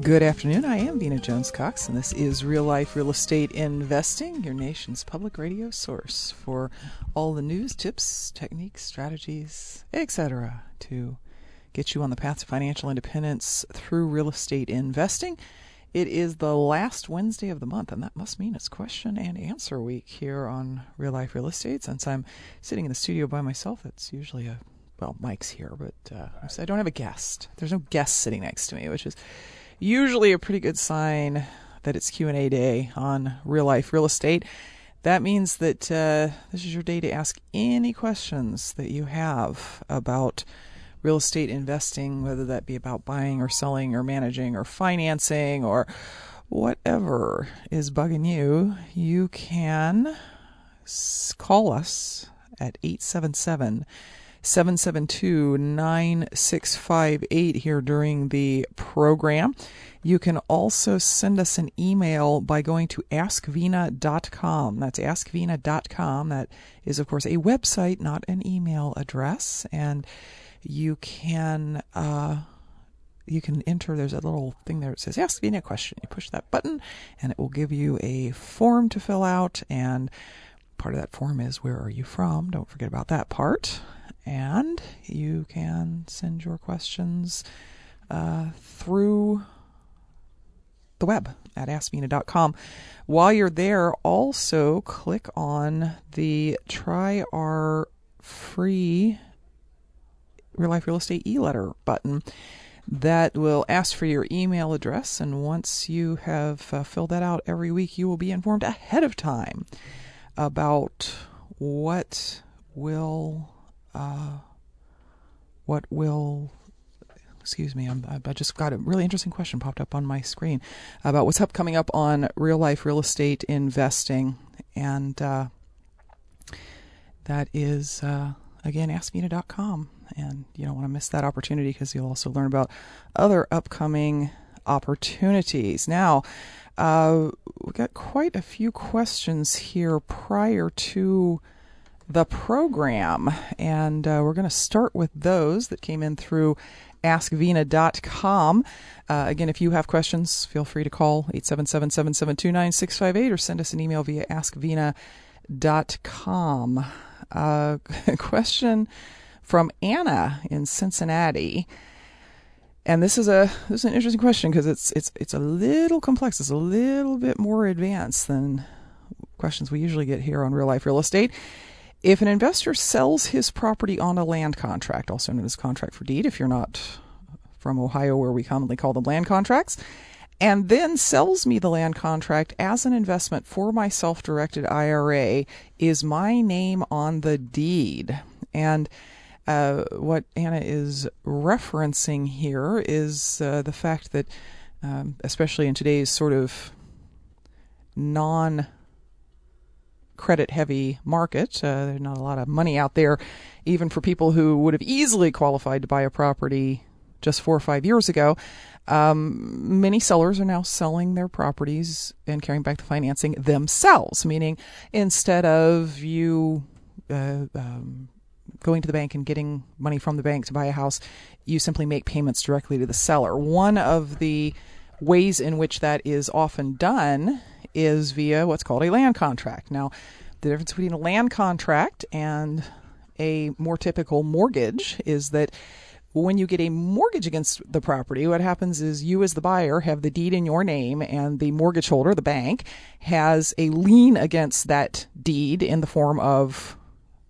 Good afternoon. I am Vena Jones Cox, and this is Real Life Real Estate Investing, your nation's public radio source for all the news, tips, techniques, strategies, etc., to get you on the path to financial independence through real estate investing. It is the last Wednesday of the month, and that must mean it's question and answer week here on Real Life Real Estate. Since I'm sitting in the studio by myself, it's usually a well, Mike's here, but uh, I don't have a guest. There's no guest sitting next to me, which is usually a pretty good sign that it's Q&A day on real life real estate. That means that uh, this is your day to ask any questions that you have about real estate investing, whether that be about buying or selling or managing or financing or whatever is bugging you. You can call us at 877- 772 9658 here during the program. You can also send us an email by going to askvena.com. That's askvena.com. That is, of course, a website, not an email address. And you can. Uh, you can enter there's a little thing there that says ask Vena a question you push that button and it will give you a form to fill out and part of that form is where are you from don't forget about that part and you can send your questions uh, through the web at askvena.com. While you're there, also click on the try our free real life real estate e-letter button that will ask for your email address and once you have uh, filled that out every week you will be informed ahead of time about what will uh, what will excuse me, I'm, i just got a really interesting question popped up on my screen about what's up coming up on real life real estate investing, and uh, that is uh, again askvena.com, and you don't want to miss that opportunity because you'll also learn about other upcoming opportunities. Now, uh, we got quite a few questions here prior to the program. And uh, we're going to start with those that came in through askvena.com. Uh, again, if you have questions, feel free to call 877 772 9658 or send us an email via askvena.com. Uh, question from Anna in Cincinnati. And this is a this is an interesting question because it's it's it's a little complex. It's a little bit more advanced than questions we usually get here on real life real estate. If an investor sells his property on a land contract, also known as contract for deed, if you're not from Ohio where we commonly call them land contracts, and then sells me the land contract as an investment for my self directed IRA, is my name on the deed? And uh, what Anna is referencing here is uh, the fact that, um, especially in today's sort of non credit heavy market. Uh, there's not a lot of money out there, even for people who would have easily qualified to buy a property just four or five years ago. Um, many sellers are now selling their properties and carrying back the financing themselves, meaning instead of you uh, um, going to the bank and getting money from the bank to buy a house, you simply make payments directly to the seller. One of the ways in which that is often done is via what's called a land contract. Now, the difference between a land contract and a more typical mortgage is that when you get a mortgage against the property, what happens is you, as the buyer, have the deed in your name, and the mortgage holder, the bank, has a lien against that deed in the form of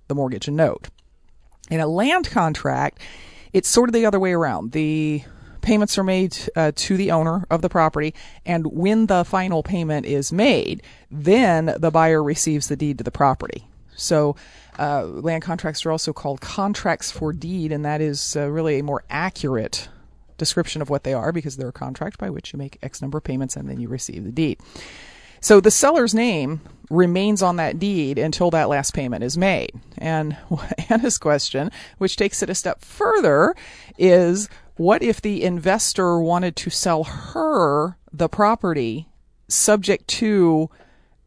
the mortgage and note. In a land contract, it's sort of the other way around. The payments are made uh, to the owner of the property, and when the final payment is made, then the buyer receives the deed to the property. So, uh, land contracts are also called contracts for deed, and that is uh, really a more accurate description of what they are because they're a contract by which you make X number of payments and then you receive the deed. So the seller's name remains on that deed until that last payment is made. And Anna's question, which takes it a step further, is what if the investor wanted to sell her the property subject to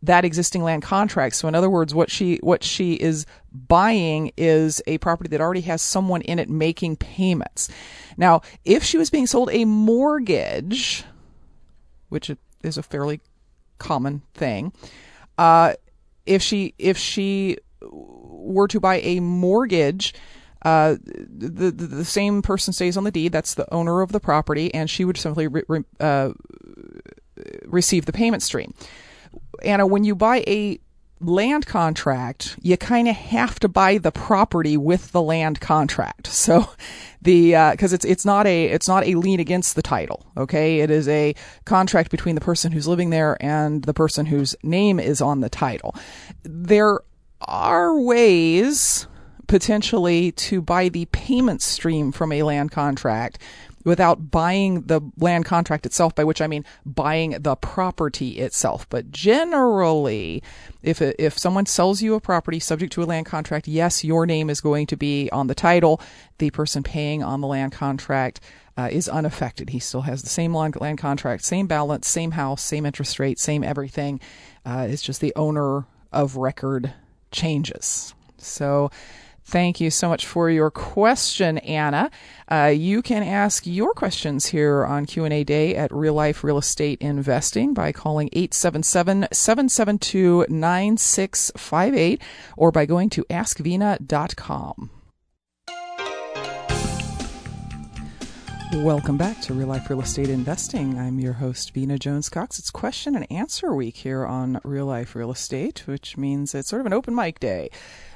that existing land contract. So in other words, what she what she is buying is a property that already has someone in it making payments. Now, if she was being sold a mortgage, which is a fairly common thing, uh, if she if she were to buy a mortgage, uh, the, the, the same person stays on the deed. That's the owner of the property, and she would simply re, re, uh, receive the payment stream. Anna, when you buy a land contract, you kind of have to buy the property with the land contract. So the because uh, it's it's not a it's not a lien against the title. Okay, it is a contract between the person who's living there and the person whose name is on the title. There are ways potentially to buy the payment stream from a land contract without buying the land contract itself, by which I mean buying the property itself. But generally, if if someone sells you a property subject to a land contract, yes, your name is going to be on the title. The person paying on the land contract uh, is unaffected. He still has the same land, contract, same balance, same house, same interest rate, same everything. Uh, it's just the owner of record changes. So Thank you so much for your question, Anna. Uh, you can ask your questions here on Q&A Day at Real Life Real Estate Investing by calling 877-772-9658 or by going to askvena.com. Welcome back to Real Life Real Estate Investing. I'm your host, Vena Jones Cox. It's question and answer week here on Real Life Real Estate, which means it's sort of an open mic day.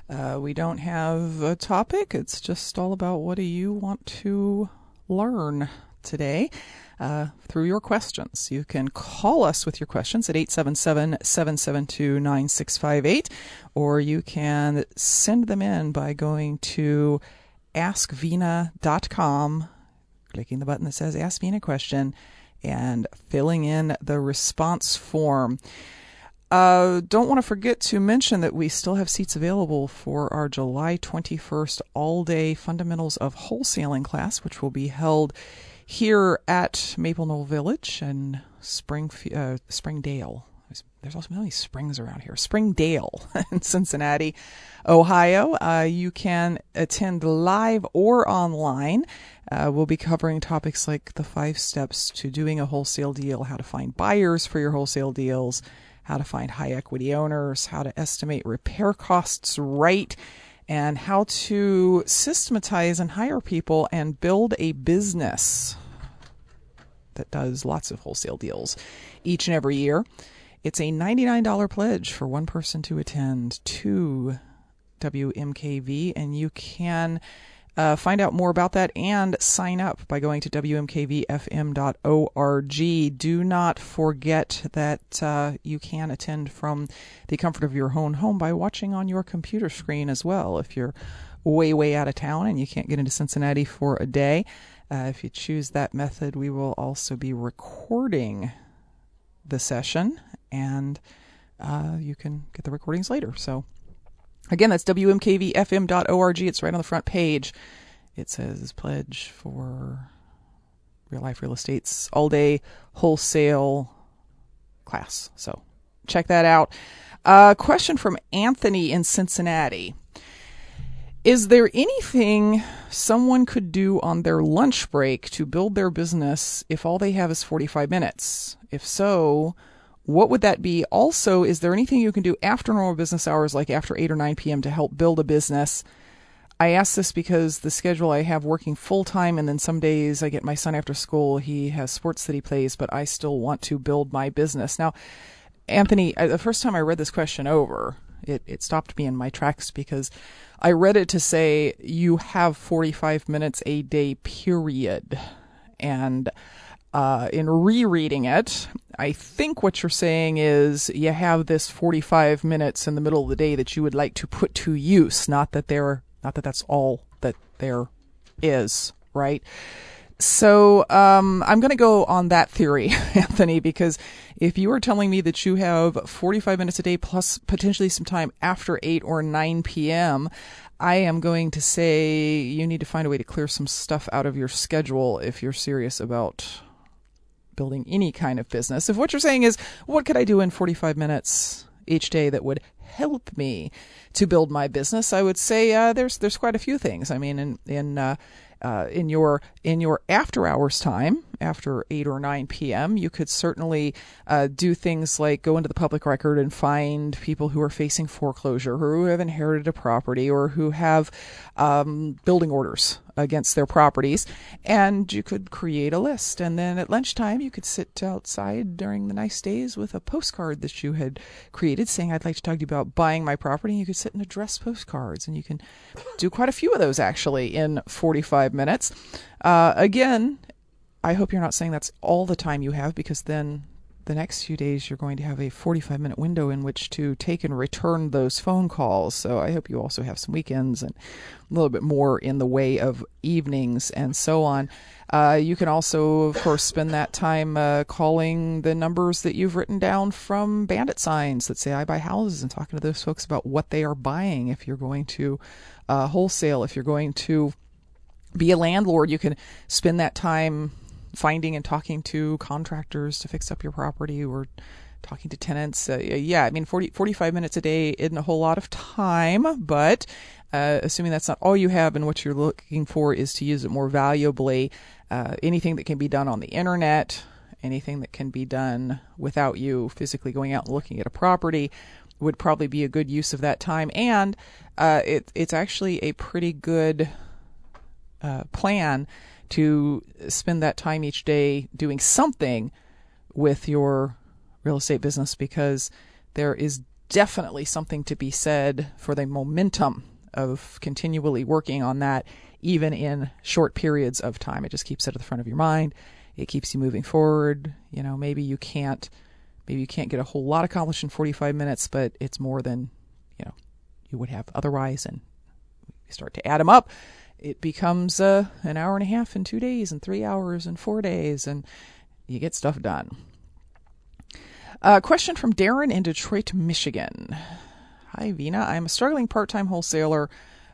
Uh, we don't have a topic. It's just all about what do you want to learn today uh, through your questions. You can call us with your questions at 877 772 9658, or you can send them in by going to askvena.com, clicking the button that says Ask Vena Question, and filling in the response form. Uh, don't want to forget to mention that we still have seats available for our July 21st all day Fundamentals of Wholesaling class, which will be held here at Maple Knoll Village and Spring, uh, Springdale. There's also many springs around here. Springdale in Cincinnati, Ohio. Uh, you can attend live or online. Uh, we'll be covering topics like the five steps to doing a wholesale deal, how to find buyers for your wholesale deals, how to find high equity owners, how to estimate repair costs right, and how to systematize and hire people and build a business that does lots of wholesale deals each and every year. It's a $99 pledge for one person to attend to WMKV, and you can uh, find out more about that and sign up by going to wmkvfm.org. Do not forget that uh, you can attend from the comfort of your own home by watching on your computer screen as well. If you're way, way out of town and you can't get into Cincinnati for a day, uh, if you choose that method, we will also be recording the session and uh, you can get the recordings later. So Again, that's WMKVFM.org. It's right on the front page. It says pledge for real life real estate's all day wholesale class. So check that out. A uh, question from Anthony in Cincinnati. Is there anything someone could do on their lunch break to build their business if all they have is 45 minutes? If so, what would that be? Also, is there anything you can do after normal business hours, like after 8 or 9 p.m., to help build a business? I ask this because the schedule I have working full time, and then some days I get my son after school. He has sports that he plays, but I still want to build my business. Now, Anthony, the first time I read this question over, it, it stopped me in my tracks because I read it to say you have 45 minutes a day, period. And uh, in rereading it, I think what you're saying is you have this 45 minutes in the middle of the day that you would like to put to use, not that there not that that's all that there is, right? So um, I'm going to go on that theory, Anthony, because if you are telling me that you have 45 minutes a day plus potentially some time after 8 or 9 p.m., I am going to say you need to find a way to clear some stuff out of your schedule if you're serious about building any kind of business. If what you're saying is, what could I do in 45 minutes each day that would help me to build my business, I would say uh, there's there's quite a few things. I mean, in in uh, uh, in your in your after hours time after 8 or 9 p.m you could certainly uh, do things like go into the public record and find people who are facing foreclosure or who have inherited a property or who have um, building orders against their properties. And you could create a list. And then at lunchtime, you could sit outside during the nice days with a postcard that you had created saying, I'd like to talk to you about buying my property. And you could sit and address postcards. And you can do quite a few of those actually in 45 minutes. Uh, again, I hope you're not saying that's all the time you have because then the next few days you're going to have a 45 minute window in which to take and return those phone calls. So I hope you also have some weekends and a little bit more in the way of evenings and so on. Uh, you can also, of course, spend that time uh, calling the numbers that you've written down from bandit signs that say I buy houses and talking to those folks about what they are buying. If you're going to uh, wholesale, if you're going to be a landlord, you can spend that time finding and talking to contractors to fix up your property or talking to tenants. Uh, yeah, I mean, 40, 45 minutes a day isn't a whole lot of time, but uh, assuming that's not all you have and what you're looking for is to use it more valuably, uh, anything that can be done on the internet, anything that can be done without you physically going out and looking at a property would probably be a good use of that time. And uh, it, it's actually a pretty good uh, plan to spend that time each day doing something with your real estate business because there is definitely something to be said for the momentum of continually working on that, even in short periods of time. It just keeps it at the front of your mind. It keeps you moving forward. You know, maybe you can't, maybe you can't get a whole lot accomplished in 45 minutes, but it's more than, you know, you would have otherwise. And you start to add them up it becomes uh, an hour and a half in two days and three hours and four days, and you get stuff done. A uh, question from Darren in Detroit, Michigan. Hi, Vena. I'm a struggling part time wholesaler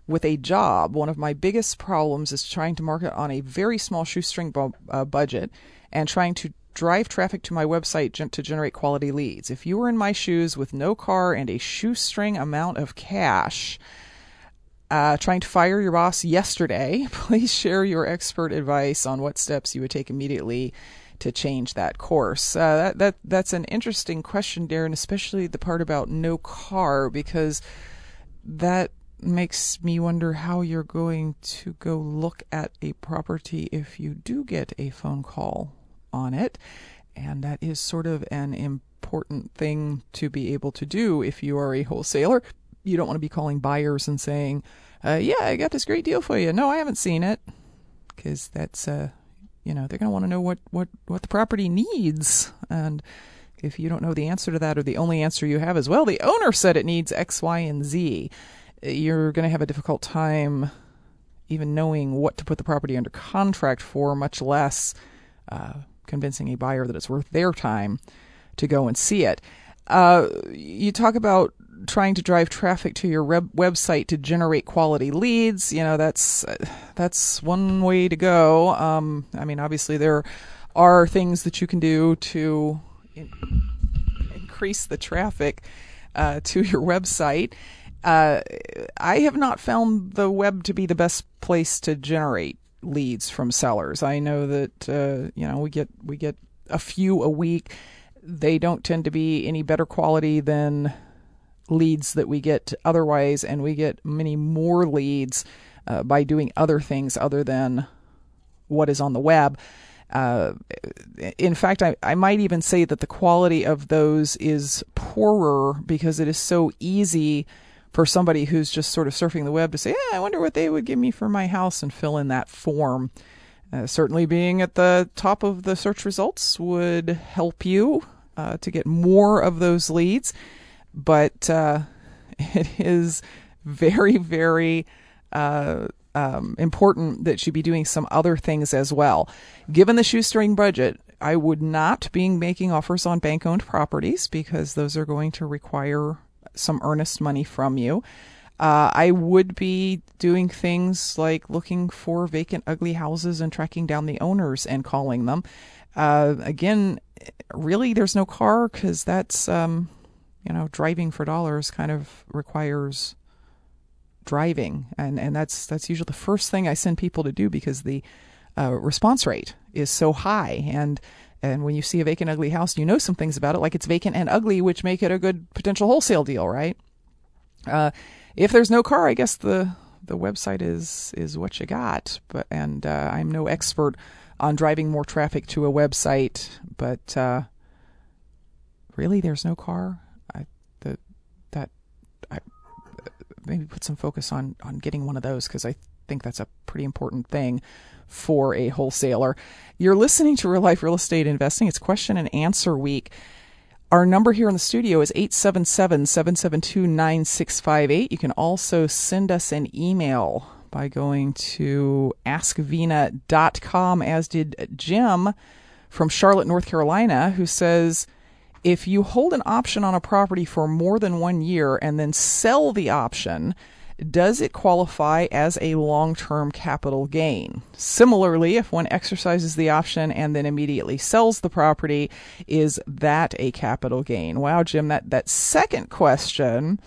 with a job. One of my biggest problems is trying to market on a very small shoestring bu- uh, budget and trying to drive traffic to my website gen- to generate quality leads. If you were in my shoes with no car and a shoestring amount of cash, uh, trying to fire your boss yesterday, please share your expert advice on what steps you would take immediately to change that course. Uh, that, that that's an interesting question, Darren, especially the part about no car, because that makes me wonder how you're going to go look at a property if you do get a phone call on it, and that is sort of an important thing to be able to do if you are a wholesaler you don't want to be calling buyers and saying, uh, "Yeah, I got this great deal for you." No, I haven't seen it, because that's uh, you know they're going to want to know what what what the property needs, and if you don't know the answer to that, or the only answer you have is, "Well, the owner said it needs X, Y, and Z," you're going to have a difficult time even knowing what to put the property under contract for, much less uh, convincing a buyer that it's worth their time to go and see it. Uh, you talk about trying to drive traffic to your web- website to generate quality leads. You know, that's that's one way to go. Um, I mean, obviously there are things that you can do to in- increase the traffic uh, to your website. Uh, I have not found the web to be the best place to generate leads from sellers. I know that uh, you know we get we get a few a week. They don't tend to be any better quality than leads that we get otherwise, and we get many more leads uh, by doing other things other than what is on the web. Uh, in fact, I, I might even say that the quality of those is poorer because it is so easy for somebody who's just sort of surfing the web to say, yeah, I wonder what they would give me for my house and fill in that form. Uh, certainly, being at the top of the search results would help you uh, to get more of those leads, but uh, it is very, very uh, um, important that you be doing some other things as well. Given the shoestring budget, I would not be making offers on bank owned properties because those are going to require some earnest money from you. Uh, I would be doing things like looking for vacant, ugly houses and tracking down the owners and calling them. Uh, again, really, there's no car because that's, um, you know, driving for dollars kind of requires driving, and and that's that's usually the first thing I send people to do because the uh, response rate is so high and. And when you see a vacant, ugly house, you know some things about it, like it's vacant and ugly, which make it a good potential wholesale deal, right? Uh, if there's no car, I guess the the website is is what you got. But and uh, I'm no expert on driving more traffic to a website, but uh, really, there's no car. Maybe put some focus on on getting one of those because I think that's a pretty important thing for a wholesaler. You're listening to Real Life Real Estate Investing. It's question and answer week. Our number here in the studio is 877 772 9658. You can also send us an email by going to askvena.com, as did Jim from Charlotte, North Carolina, who says, if you hold an option on a property for more than one year and then sell the option, does it qualify as a long term capital gain? Similarly, if one exercises the option and then immediately sells the property, is that a capital gain? Wow, Jim, that, that second question.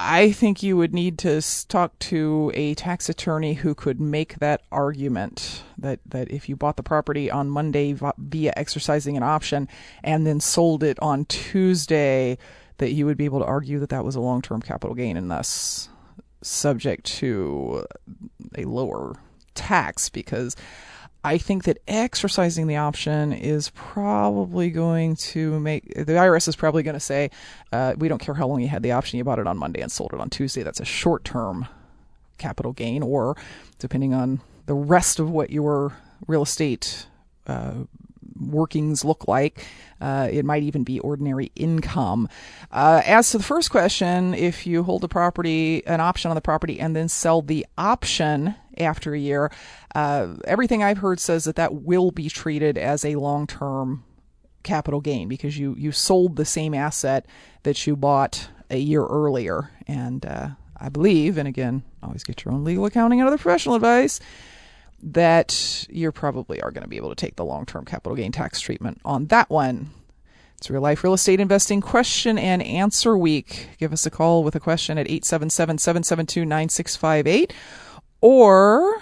I think you would need to talk to a tax attorney who could make that argument that, that if you bought the property on Monday via exercising an option and then sold it on Tuesday, that you would be able to argue that that was a long term capital gain and thus subject to a lower tax because I think that exercising the option is probably going to make the IRS is probably going to say, uh, we don't care how long you had the option, you bought it on Monday and sold it on Tuesday. That's a short term capital gain, or depending on the rest of what your real estate uh, workings look like. Uh, it might even be ordinary income. Uh, as to the first question, if you hold a property, an option on the property, and then sell the option after a year, uh, everything I've heard says that that will be treated as a long term capital gain because you, you sold the same asset that you bought a year earlier. And uh, I believe, and again, always get your own legal accounting and other professional advice that you probably are going to be able to take the long term capital gain tax treatment on that one. It's real life real estate investing question and answer week. Give us a call with a question at 877 772 9658 or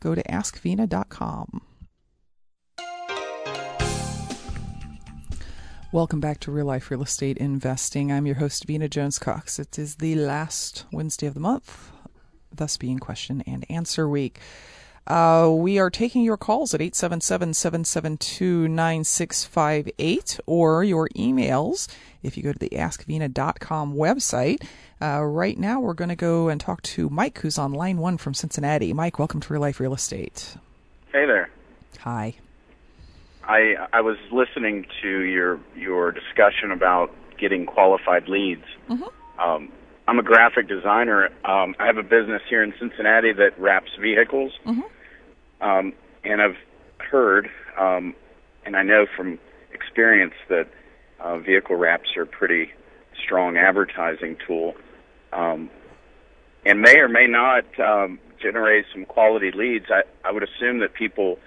go to askvena.com. Welcome back to Real Life Real Estate Investing. I'm your host, Vena Jones Cox. It is the last Wednesday of the month, thus being question and answer week. Uh, we are taking your calls at 877 772 9658 or your emails if you go to the askvena.com website. Uh, right now, we're going to go and talk to Mike, who's on line one from Cincinnati. Mike, welcome to Real Life Real Estate. Hey there. Hi. I I was listening to your your discussion about getting qualified leads. Mm-hmm. Um, I'm a graphic designer. Um, I have a business here in Cincinnati that wraps vehicles, mm-hmm. um, and I've heard, um, and I know from experience that uh, vehicle wraps are a pretty strong advertising tool, um, and may or may not um, generate some quality leads. I, I would assume that people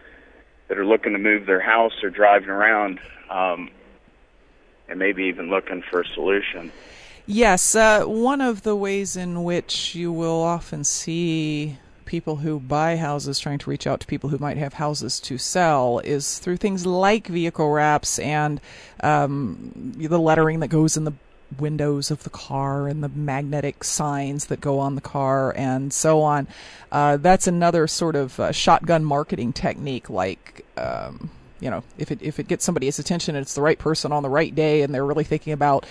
that are looking to move their house are driving around um, and maybe even looking for a solution. Yes, uh, one of the ways in which you will often see people who buy houses trying to reach out to people who might have houses to sell is through things like vehicle wraps and um, the lettering that goes in the windows of the car and the magnetic signs that go on the car and so on. Uh, that's another sort of uh, shotgun marketing technique, like. Um, you know, if it if it gets somebody's attention and it's the right person on the right day and they're really thinking about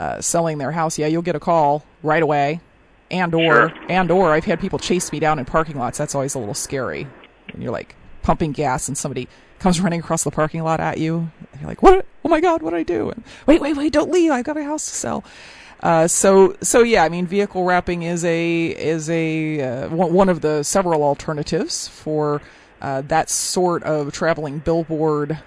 uh, selling their house, yeah, you'll get a call right away. And or Sure. and or I've had people chase me down in parking lots. That's always a little scary. When you're like pumping gas and somebody comes running across the parking lot at you. And you're like, what? Oh my God, what did I do? And wait, wait, wait, don't leave. I've got a house to sell. Uh, so, so yeah, I mean, vehicle wrapping is a is a uh, one one of the several alternatives for uh, that sort of traveling billboard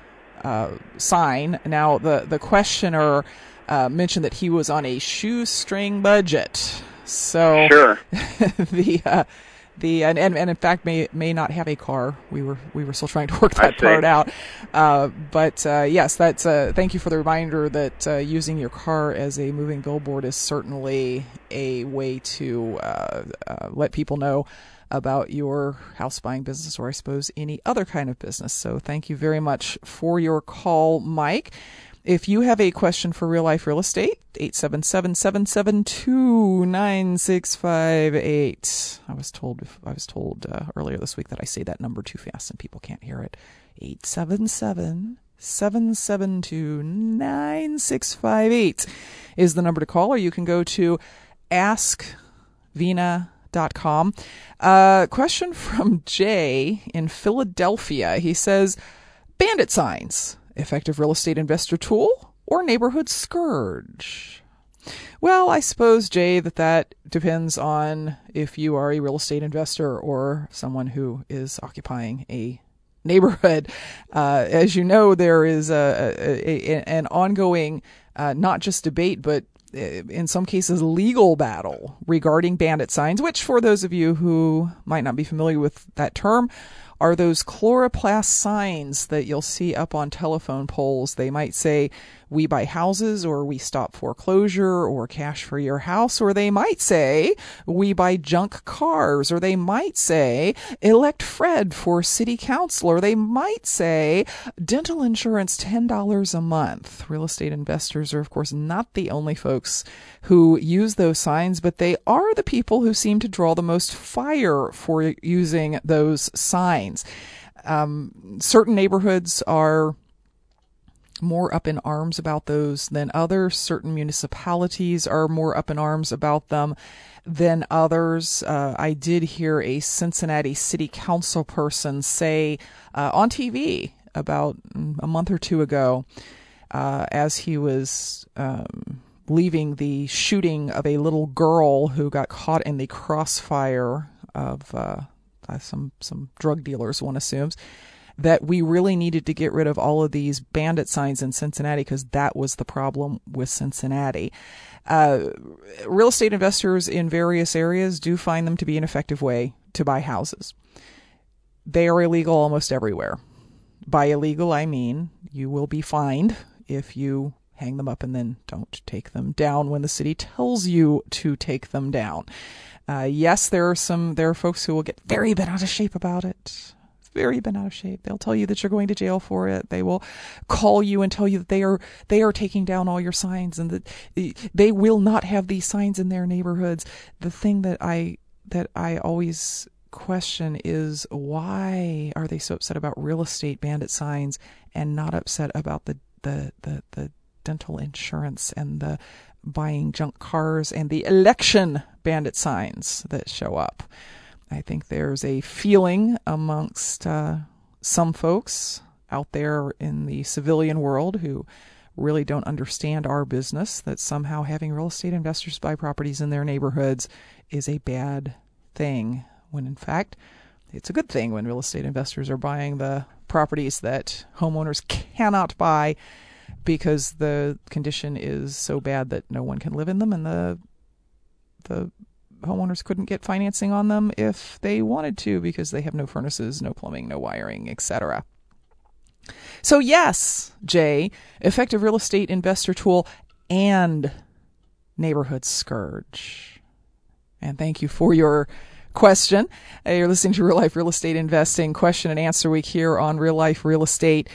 uh, sign. Now, the the questioner uh, mentioned that he was on a shoestring budget, so Sure. the uh, the and, and and in fact may may not have a car. We were we were still trying to work that part out. Uh, but uh, yes, that's uh, thank you for the reminder that uh, using your car as a moving billboard is certainly a way to uh, uh, let people know about your house buying business or I suppose any other kind of business. So thank you very much for your call, Mike. If you have a question for real life real estate, 877-772-9658. I was told I was told uh, earlier this week that I say that number too fast and people can't hear it. 877 772 9658 is the number to call, or you can go to askvena.com. Uh, question from Jay in Philadelphia. He says, Bandit signs, effective real estate investor tool or neighborhood scourge? Well, I suppose, Jay, that that depends on if you are a real estate investor or someone who is occupying a neighborhood. Uh, as you know, there is a, a, a an ongoing, uh, not just debate, but uh, in some cases legal battle regarding bandit signs, which for those of you who might not be familiar with that term, are those Coroplast signs that you'll see up on telephone poles. They might say, we buy houses or we stop foreclosure or cash for your house, or they might say, we buy junk cars, or they might say, elect Fred for city council, or they might say, dental insurance $10 a month. Real estate investors are, of course, not the only folks who use those signs, but they are the people who seem to draw the most fire for using those signs. Um, certain neighborhoods are more up in arms about those than others. Certain municipalities are more up in arms about them than others. Uh, I did hear a Cincinnati city council person say uh, on TV about mm, a month or two ago, uh, as he was um, leaving the shooting of a little girl who got caught in the crossfire of uh, some some drug dealers, one assumes that we really needed to get rid of all of these bandit signs in Cincinnati because that was the problem with Cincinnati. Uh, real estate investors in various areas do find them to be an effective way to buy houses. They are illegal almost everywhere. By illegal, I mean you will be fined if you hang them up and then don't take them down when the city tells you to take them down. Uh, yes, there are some there are folks who will get very bent out of shape about it very bent out of shape. They'll tell you that you're going to jail for it. They will call you and tell you that they are they are taking down all your signs and that eh, they will not have these signs in their neighborhoods. The thing that I that I always question is why are they so upset about real estate bandit signs and not upset about the the the, the dental insurance and the buying junk cars and the election bandit signs that show up. I think there's a feeling amongst uh, some folks out there in the civilian world who really don't understand our business that somehow having real estate investors buy properties in their neighborhoods is a bad thing, when in fact, it's a good thing when real estate investors are buying the properties that homeowners cannot buy because the condition is so bad that no one can live in them and the the homeowners couldn't get financing on them if they wanted to because they have no furnaces, no plumbing, no wiring, etc. So yes, Jay, effective real estate investor tool and neighborhood scourge. And thank you for your question. Uh, You're listening to Real Life Real Estate Investing question and answer week here on Real Life Real Estate.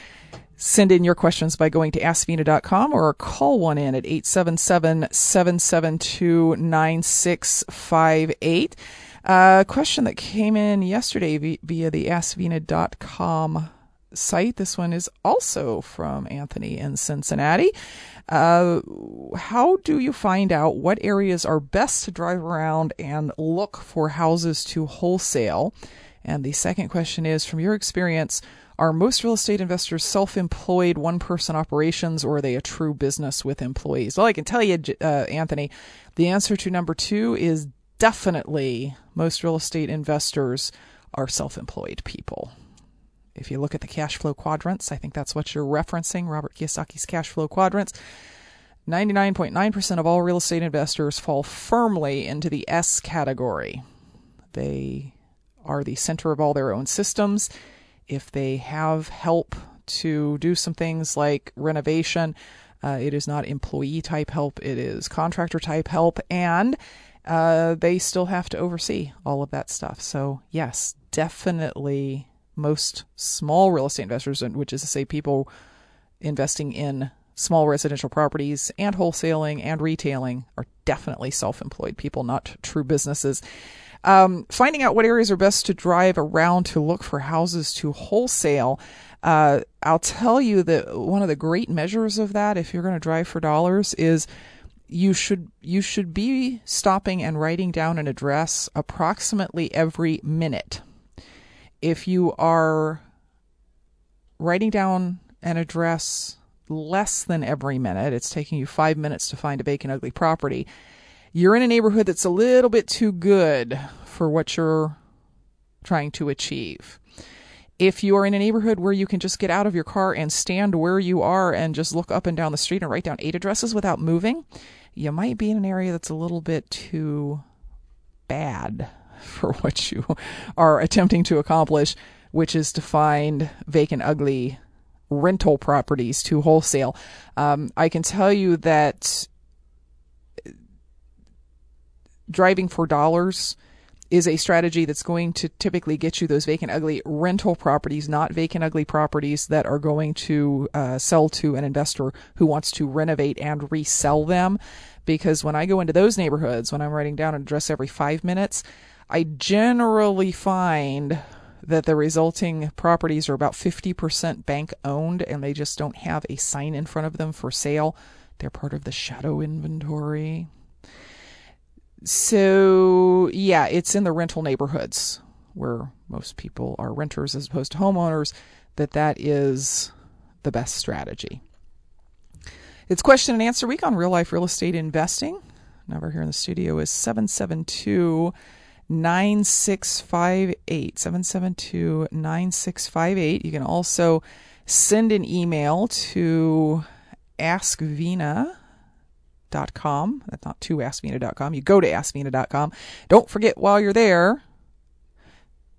Send in your questions by going to askvena.com or call one in at 877 772 9658. A question that came in yesterday via the askvena.com site. This one is also from Anthony in Cincinnati. Uh, how do you find out what areas are best to drive around and look for houses to wholesale? And the second question is from your experience, are most real estate investors self employed one person operations or are they a true business with employees? Well, I can tell you, uh, Anthony, the answer to number two is definitely most real estate investors are self employed people. If you look at the cash flow quadrants, I think that's what you're referencing, Robert Kiyosaki's cash flow quadrants. 99.9% of all real estate investors fall firmly into the S category. They are the center of all their own systems if they have help to do some things like renovation, uh, it is not employee type help, it is contractor type help, and uh, they still have to oversee all of that stuff. So, yes, definitely most small real estate investors, which is to say people investing in small residential properties and wholesaling and retailing, are definitely self employed people, not true businesses. Um, finding out what areas are best to drive around to look for houses to wholesale. Uh, I'll tell you that one of the great measures of that, if you're going to drive for dollars, is you should you should be stopping and writing down an address approximately every minute. If you are writing down an address less than every minute, it's taking you five minutes to find a vacant ugly property you're in a neighborhood that's a little bit too good for what you're trying to achieve. If you are in a neighborhood where you can just get out of your car and stand where you are and just look up and down the street and write down eight addresses without moving, you might be in an area that's a little bit too bad for what you are attempting to accomplish, which is to find vacant, ugly rental properties to wholesale. Um, I can tell you that driving for dollars is a strategy that's going to typically get you those vacant ugly rental properties, not vacant ugly properties that are going to uh, sell to an investor who wants to renovate and resell them. Because when I go into those neighborhoods, when I'm writing down an address every five minutes, I generally find that the resulting properties are about 50% bank owned and they just don't have a sign in front of them for sale. They're part of the shadow inventory. So, yeah, it's in the rental neighborhoods where most people are renters as opposed to homeowners that that is the best strategy. It's question and answer week on real life real estate investing. Number here in the studio is 772 9658. 772 9658. You can also send an email to askvena Dot com. That's not to askvena.com. You go to askvena.com. Don't forget while you're there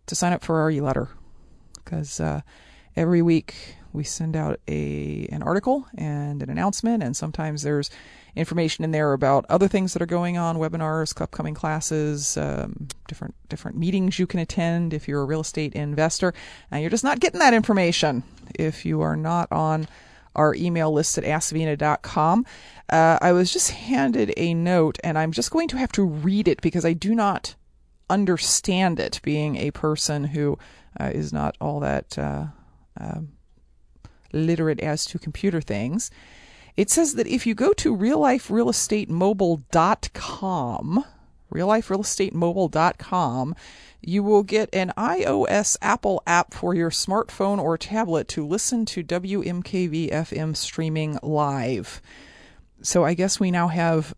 to sign up for our e-letter because uh, every week we send out a an article and an announcement, and sometimes there's information in there about other things that are going on, webinars, upcoming classes, um, different different meetings you can attend if you're a real estate investor, and you're just not getting that information if you are not on our email list at askvena.com. Uh, I was just handed a note, and I'm just going to have to read it because I do not understand it, being a person who uh, is not all that uh, um, literate as to computer things. It says that if you go to realliferealestatemobile.com, realliferealestatemobile.com, you will get an iOS Apple app for your smartphone or tablet to listen to WMKV FM streaming live. So I guess we now have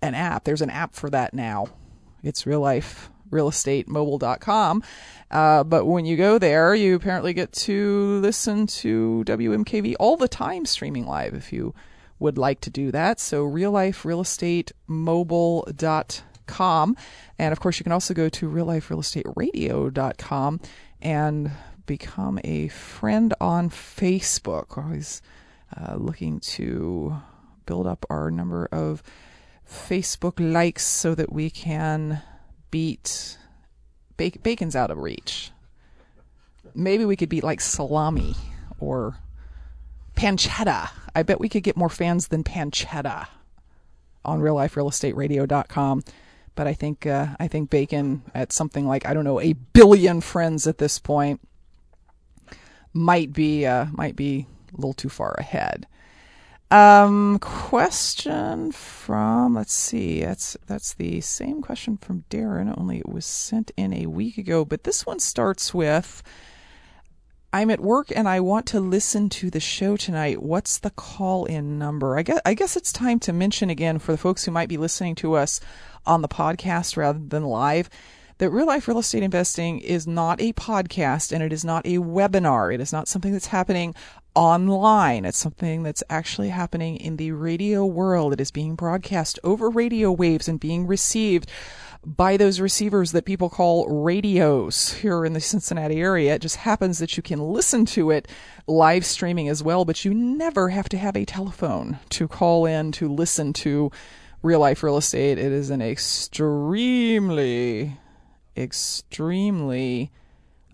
an app. There's an app for that now. It's real life real estate mobile.com. Uh, but when you go there, you apparently get to listen to WMKV all the time streaming live if you would like to do that. So real life And of course, you can also go to realliferealestateradio.com and become a friend on Facebook. We're always uh, looking to build up our number of Facebook likes so that we can beat bacon's out of reach. Maybe we could beat like salami or pancetta. I bet we could get more fans than pancetta on realliferealestateradio.com. But I think uh, I think Bacon at something like I don't know a billion friends at this point might be uh, might be a little too far ahead. Um, question from let's see, that's that's the same question from Darren, only it was sent in a week ago. But this one starts with I'm at work and I want to listen to the show tonight. What's the call in number? I guess I guess it's time to mention again for the folks who might be listening to us on the podcast rather than live that real life real estate investing is not a podcast and it is not a webinar. It is not something that's happening online. It's something that's actually happening in the radio world. It is being broadcast over radio waves and being received by those receivers that people call radios here in the Cincinnati area. It just happens that you can listen to it live streaming as well, but you never have to have a telephone to call in to listen to real life real estate. It is an extremely, extremely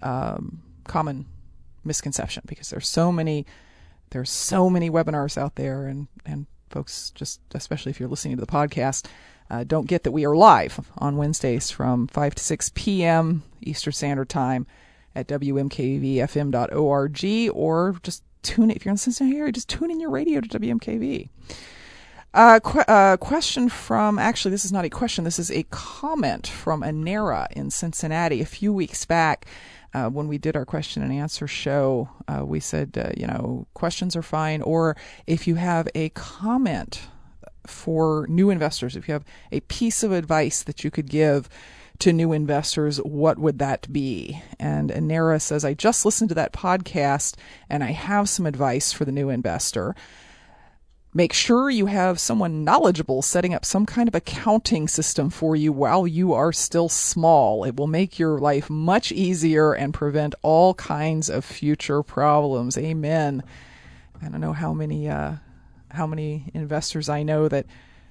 um, common misconception because there's so many there's so many webinars out there and and folks just especially if you're listening to the podcast uh, don't get that we are live on Wednesdays from 5 to 6 p.m. Eastern Standard Time at WMKVFM.org or just tune it if you're in the Cincinnati area just tune in your radio to WMKV. Uh, qu- uh, question from actually this is not a question this is a comment from Anera in Cincinnati a few weeks back uh, when we did our question and answer show, uh, we said, uh, you know, questions are fine. Or if you have a comment for new investors, if you have a piece of advice that you could give to new investors, what would that be? And Anera says, I just listened to that podcast and I have some advice for the new investor. Make sure you have someone knowledgeable setting up some kind of accounting system for you while you are still small. It will make your life much easier and prevent all kinds of future problems. Amen. I don't know how many uh, how many investors I know that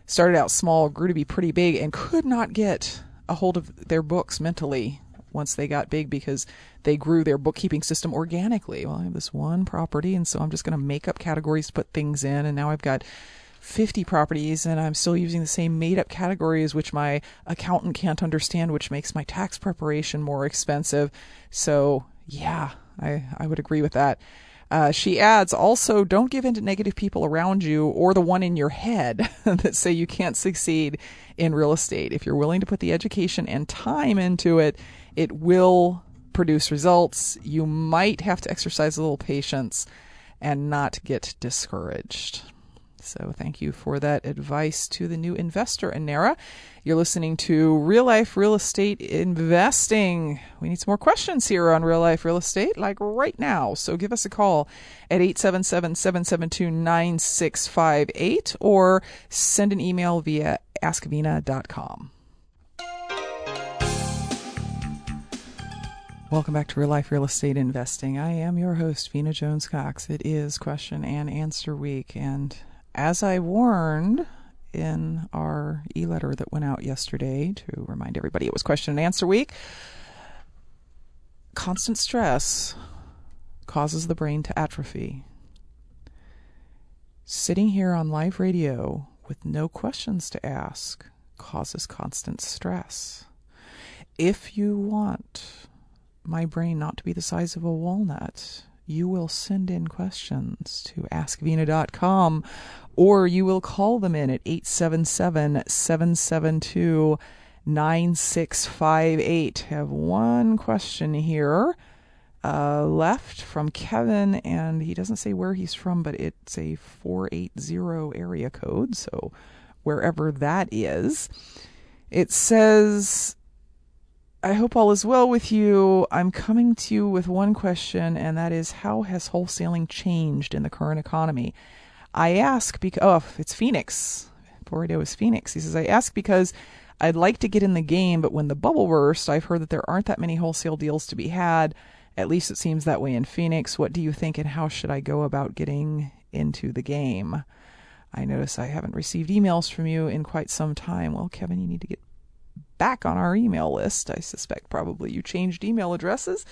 started out small, grew to be pretty big, and could not get a hold of their books mentally once they got big because they grew their bookkeeping system organically. Well, I have this one property, and so I'm just going to make up categories to put things in, and now I've got 50 properties and I'm still using the same made up categories which my accountant can't understand which makes my tax preparation more expensive. So, yeah, I I would agree with that. Uh, she adds also don't give in to negative people around you or the one in your head that say you can't succeed in real estate. If you're willing to put the education and time into it, it will produce results. You might have to exercise a little patience and not get discouraged. So, thank you for that advice to the new investor, Anera. You're listening to Real Life Real Estate Investing. We need some more questions here on Real Life Real Estate, like right now. So, give us a call at 877 772 9658 or send an email via askvena.com. Welcome back to Real Life Real Estate Investing. I am your host, Vena Jones Cox. It is question and answer week. And as I warned in our e letter that went out yesterday to remind everybody it was question and answer week, constant stress causes the brain to atrophy. Sitting here on live radio with no questions to ask causes constant stress. If you want my brain not to be the size of a walnut, you will send in questions to askvena.com or you will call them in at 877 772 9658. Have one question here uh, left from Kevin, and he doesn't say where he's from, but it's a 480 area code, so wherever that is. It says I hope all is well with you. I'm coming to you with one question, and that is how has wholesaling changed in the current economy? I ask because, oh, it's Phoenix. Florida is Phoenix. He says, I ask because I'd like to get in the game, but when the bubble burst, I've heard that there aren't that many wholesale deals to be had. At least it seems that way in Phoenix. What do you think, and how should I go about getting into the game? I notice I haven't received emails from you in quite some time. Well, Kevin, you need to get back on our email list. I suspect probably you changed email addresses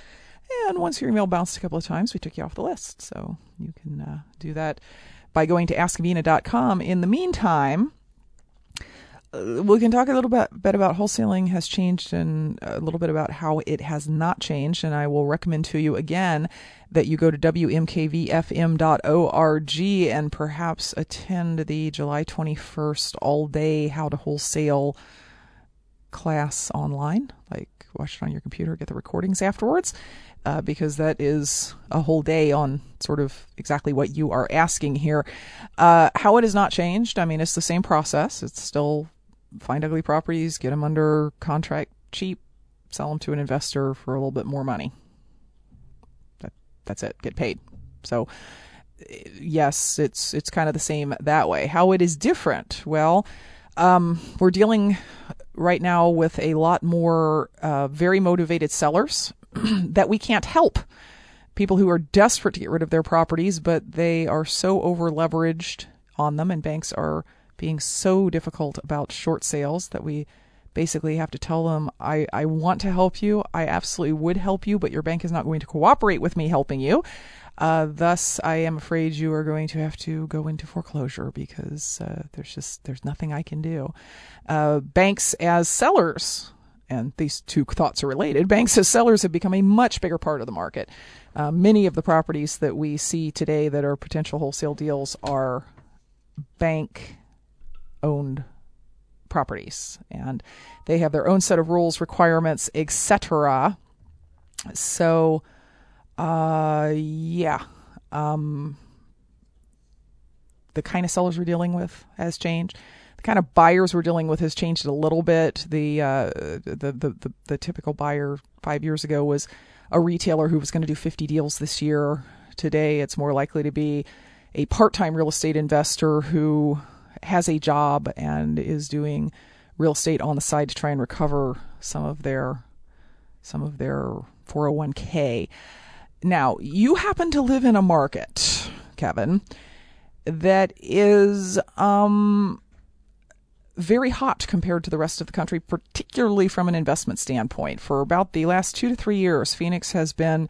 And once your email bounced a couple of times, we took you off the list. So you can uh, do that by going to askvena.com. In the meantime, uh, we can talk a little bit, bit about wholesaling has changed and a little bit about how it has not changed. And I will recommend to you again that you go to wmkvfm.org and perhaps attend the July 21st all day How to Wholesale class online. Like watch it on your computer, get the recordings afterwards. Uh, because that is a whole day on sort of exactly what you are asking here. Uh, how it has not changed. I mean, it's the same process. It's still find ugly properties, get them under contract cheap, sell them to an investor for a little bit more money. That that's it. Get paid. So yes, it's it's kind of the same that way. How it is different? Well, um, we're dealing right now with a lot more uh, very motivated sellers that we can't help. People who are desperate to get rid of their properties, but they are so over leveraged on them, and banks are being so difficult about short sales that we basically have to tell them, I, I want to help you. I absolutely would help you, but your bank is not going to cooperate with me helping you. Uh, thus, I am afraid you are going to have to go into foreclosure because uh, there's just there's nothing I can do. Uh, banks as sellers, and these two thoughts are related. Banks as sellers have become a much bigger part of the market. Uh, many of the properties that we see today that are potential wholesale deals are bank owned properties and they have their own set of rules requirements etc so uh yeah. Um the kind of sellers we're dealing with has changed. The kind of buyers we're dealing with has changed a little bit. The uh the the the, the typical buyer 5 years ago was a retailer who was going to do 50 deals this year. Today it's more likely to be a part-time real estate investor who has a job and is doing real estate on the side to try and recover some of their some of their 401k. Now, you happen to live in a market, Kevin, that is um, very hot compared to the rest of the country, particularly from an investment standpoint. For about the last two to three years, Phoenix has been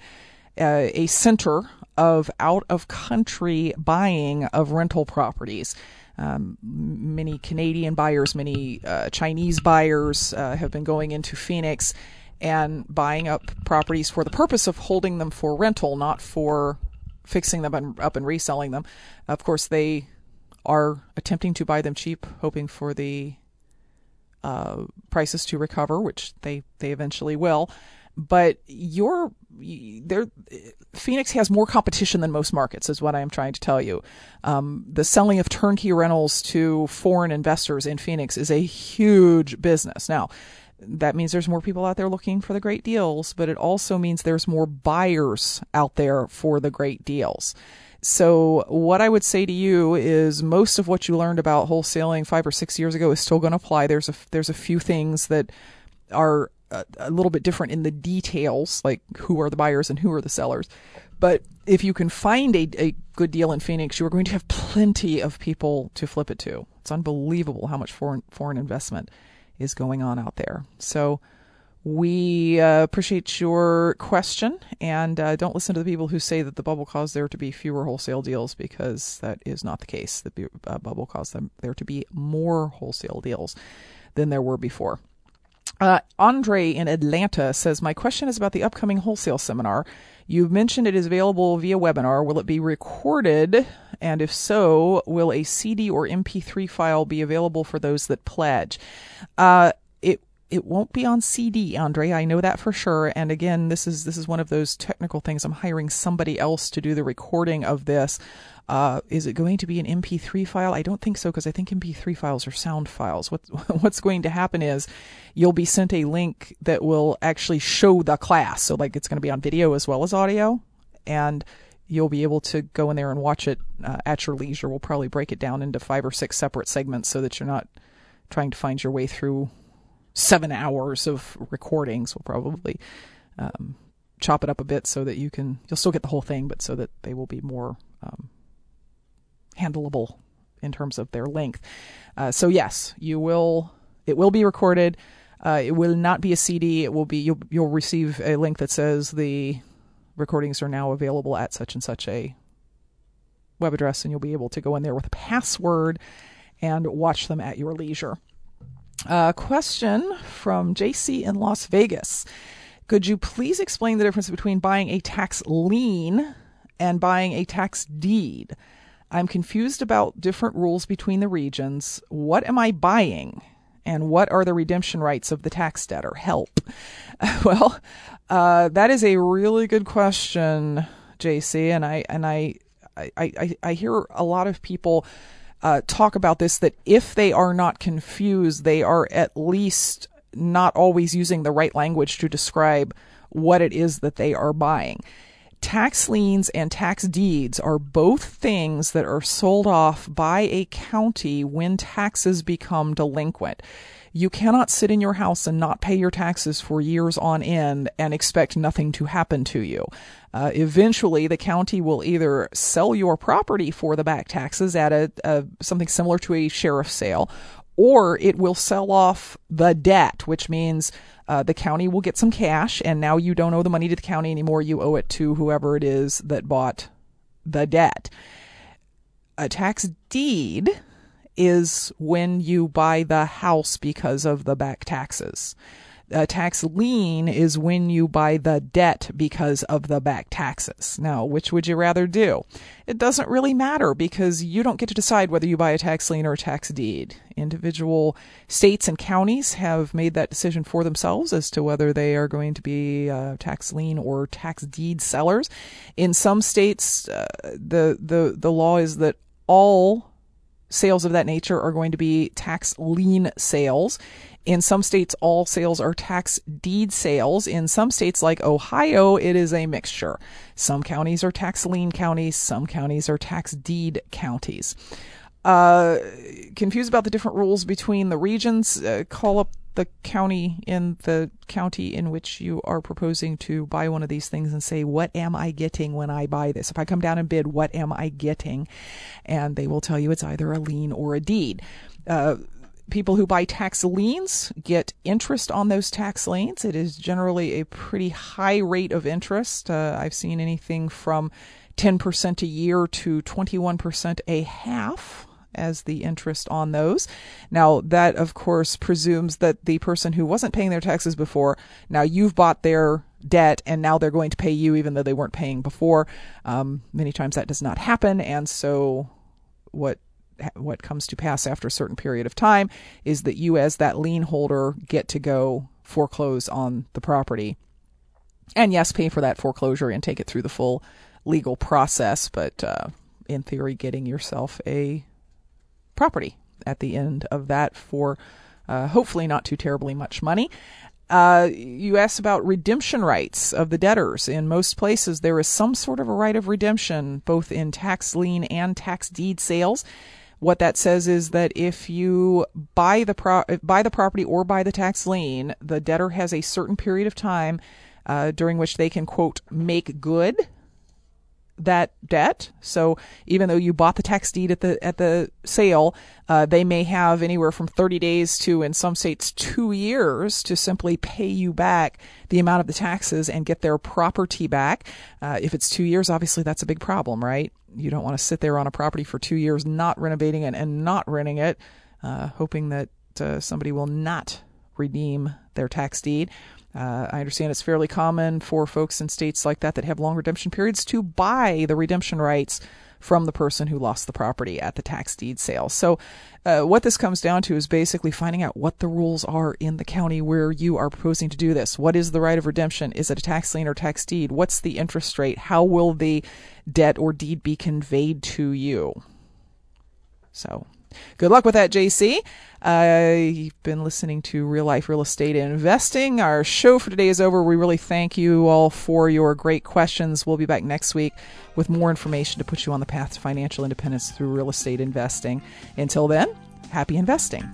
uh, a center of out of country buying of rental properties. Um, many Canadian buyers, many uh, Chinese buyers uh, have been going into Phoenix and buying up properties for the purpose of holding them for rental, not for fixing them up and reselling them. Of course, they are attempting to buy them cheap, hoping for the uh, prices to recover, which they, they eventually will but your there Phoenix has more competition than most markets is what I am trying to tell you. Um, the selling of turnkey rentals to foreign investors in Phoenix is a huge business. Now, that means there's more people out there looking for the great deals, but it also means there's more buyers out there for the great deals. So, what I would say to you is most of what you learned about wholesaling five or six years ago is still going to apply. There's a there's a few things that are a, a little bit different in the details, like who are the buyers and who are the sellers. But if you can find a, a good deal in Phoenix, you are going to have plenty of people to flip it to. It's unbelievable how much foreign foreign investment is going on out there. So we uh, appreciate your question, and uh, don't listen to the people who say that the bubble caused there to be fewer wholesale deals because that is not the case. The uh, bubble caused them there to be more wholesale deals than there were before. Uh, Andre in Atlanta says, My question is about the upcoming wholesale seminar. You mentioned it is available via webinar. Will it be recorded? And if so, will a CD or MP3 file be available for those that pledge? Uh, it won't be on CD, Andre. I know that for sure. And again, this is this is one of those technical things. I'm hiring somebody else to do the recording of this. Uh, is it going to be an MP3 file? I don't think so because I think MP3 files are sound files. What, what's going to happen is you'll be sent a link that will actually show the class. So, like, it's going to be on video as well as audio. And you'll be able to go in there and watch it uh, at your leisure. We'll probably break it down into five or six separate segments so that you're not trying to find your way through seven hours of recordings. We'll probably um, chop it up a bit so that you can, you'll still get the whole thing, but so that they will be more. Um, handleable in terms of their length. Uh, so yes, you will. It will be recorded. Uh, it will not be a CD. It will be you'll you'll receive a link that says the recordings are now available at such and such a web address, and you'll be able to go in there with a password and watch them at your leisure. A question from JC in Las Vegas. Could you please explain the difference between buying a tax lien and buying a tax deed? I'm confused about different rules between the regions. What am I buying? And what are the redemption rights of the tax debtor? Help. well, uh, that is a really good question, JC, and I and I I, I, I hear a lot of people uh, talk about this that if they are not confused, they are at least not always using the right language to describe what it is that they are buying. Tax liens and tax deeds are both things that are sold off by a county when taxes become delinquent. You cannot sit in your house and not pay your taxes for years on end and expect nothing to happen to you. Uh, eventually, the county will either sell your property for the back taxes at a, a something similar to a sheriff's sale, or it will sell off the debt, which means uh, the county will get some cash, and now you don't owe the money to the county anymore. You owe it to whoever it is that bought the debt. A tax deed is when you buy the house because of the back taxes. A tax lien is when you buy the debt because of the back taxes. Now, which would you rather do? It doesn't really matter because you don't get to decide whether you buy a tax lien or a tax deed. Individual states and counties have made that decision for themselves as to whether they are going to be uh, tax lien or tax deed sellers. In some states, uh, the the the law is that all sales of that nature are going to be tax lien sales. In some states, all sales are tax deed sales. In some states, like Ohio, it is a mixture. Some counties are tax lien counties, some counties are tax deed counties. Uh, confused about the different rules between the regions, uh, call up the county in the county in which you are proposing to buy one of these things and say, What am I getting when I buy this? If I come down and bid, what am I getting? And they will tell you it's either a lien or a deed. Uh, people who buy tax liens get interest on those tax liens. It is generally a pretty high rate of interest. Uh, I've seen anything from 10% a year to 21% a half as the interest on those. Now, that of course presumes that the person who wasn't paying their taxes before, now you've bought their debt and now they're going to pay you even though they weren't paying before. Um, many times that does not happen, and so what what comes to pass after a certain period of time is that you, as that lien holder, get to go foreclose on the property. And yes, pay for that foreclosure and take it through the full legal process, but uh, in theory, getting yourself a property at the end of that for uh, hopefully not too terribly much money. Uh, you asked about redemption rights of the debtors. In most places, there is some sort of a right of redemption, both in tax lien and tax deed sales. What that says is that if you buy the pro- buy the property or buy the tax lien, the debtor has a certain period of time uh, during which they can quote make good that debt. So even though you bought the tax deed at the at the sale, uh, they may have anywhere from 30 days to, in some states, two years to simply pay you back the amount of the taxes and get their property back. Uh, if it's two years, obviously that's a big problem, right? You don't want to sit there on a property for two years not renovating it and not renting it, uh, hoping that uh, somebody will not redeem their tax deed. Uh, I understand it's fairly common for folks in states like that that have long redemption periods to buy the redemption rights from the person who lost the property at the tax deed sale. So, uh, what this comes down to is basically finding out what the rules are in the county where you are proposing to do this. What is the right of redemption? Is it a tax lien or tax deed? What's the interest rate? How will the debt or deed be conveyed to you? So, good luck with that, JC. Uh, you've been listening to Real Life Real Estate Investing. Our show for today is over. We really thank you all for your great questions. We'll be back next week with more information to put you on the path to financial independence through real estate investing. Until then, happy investing.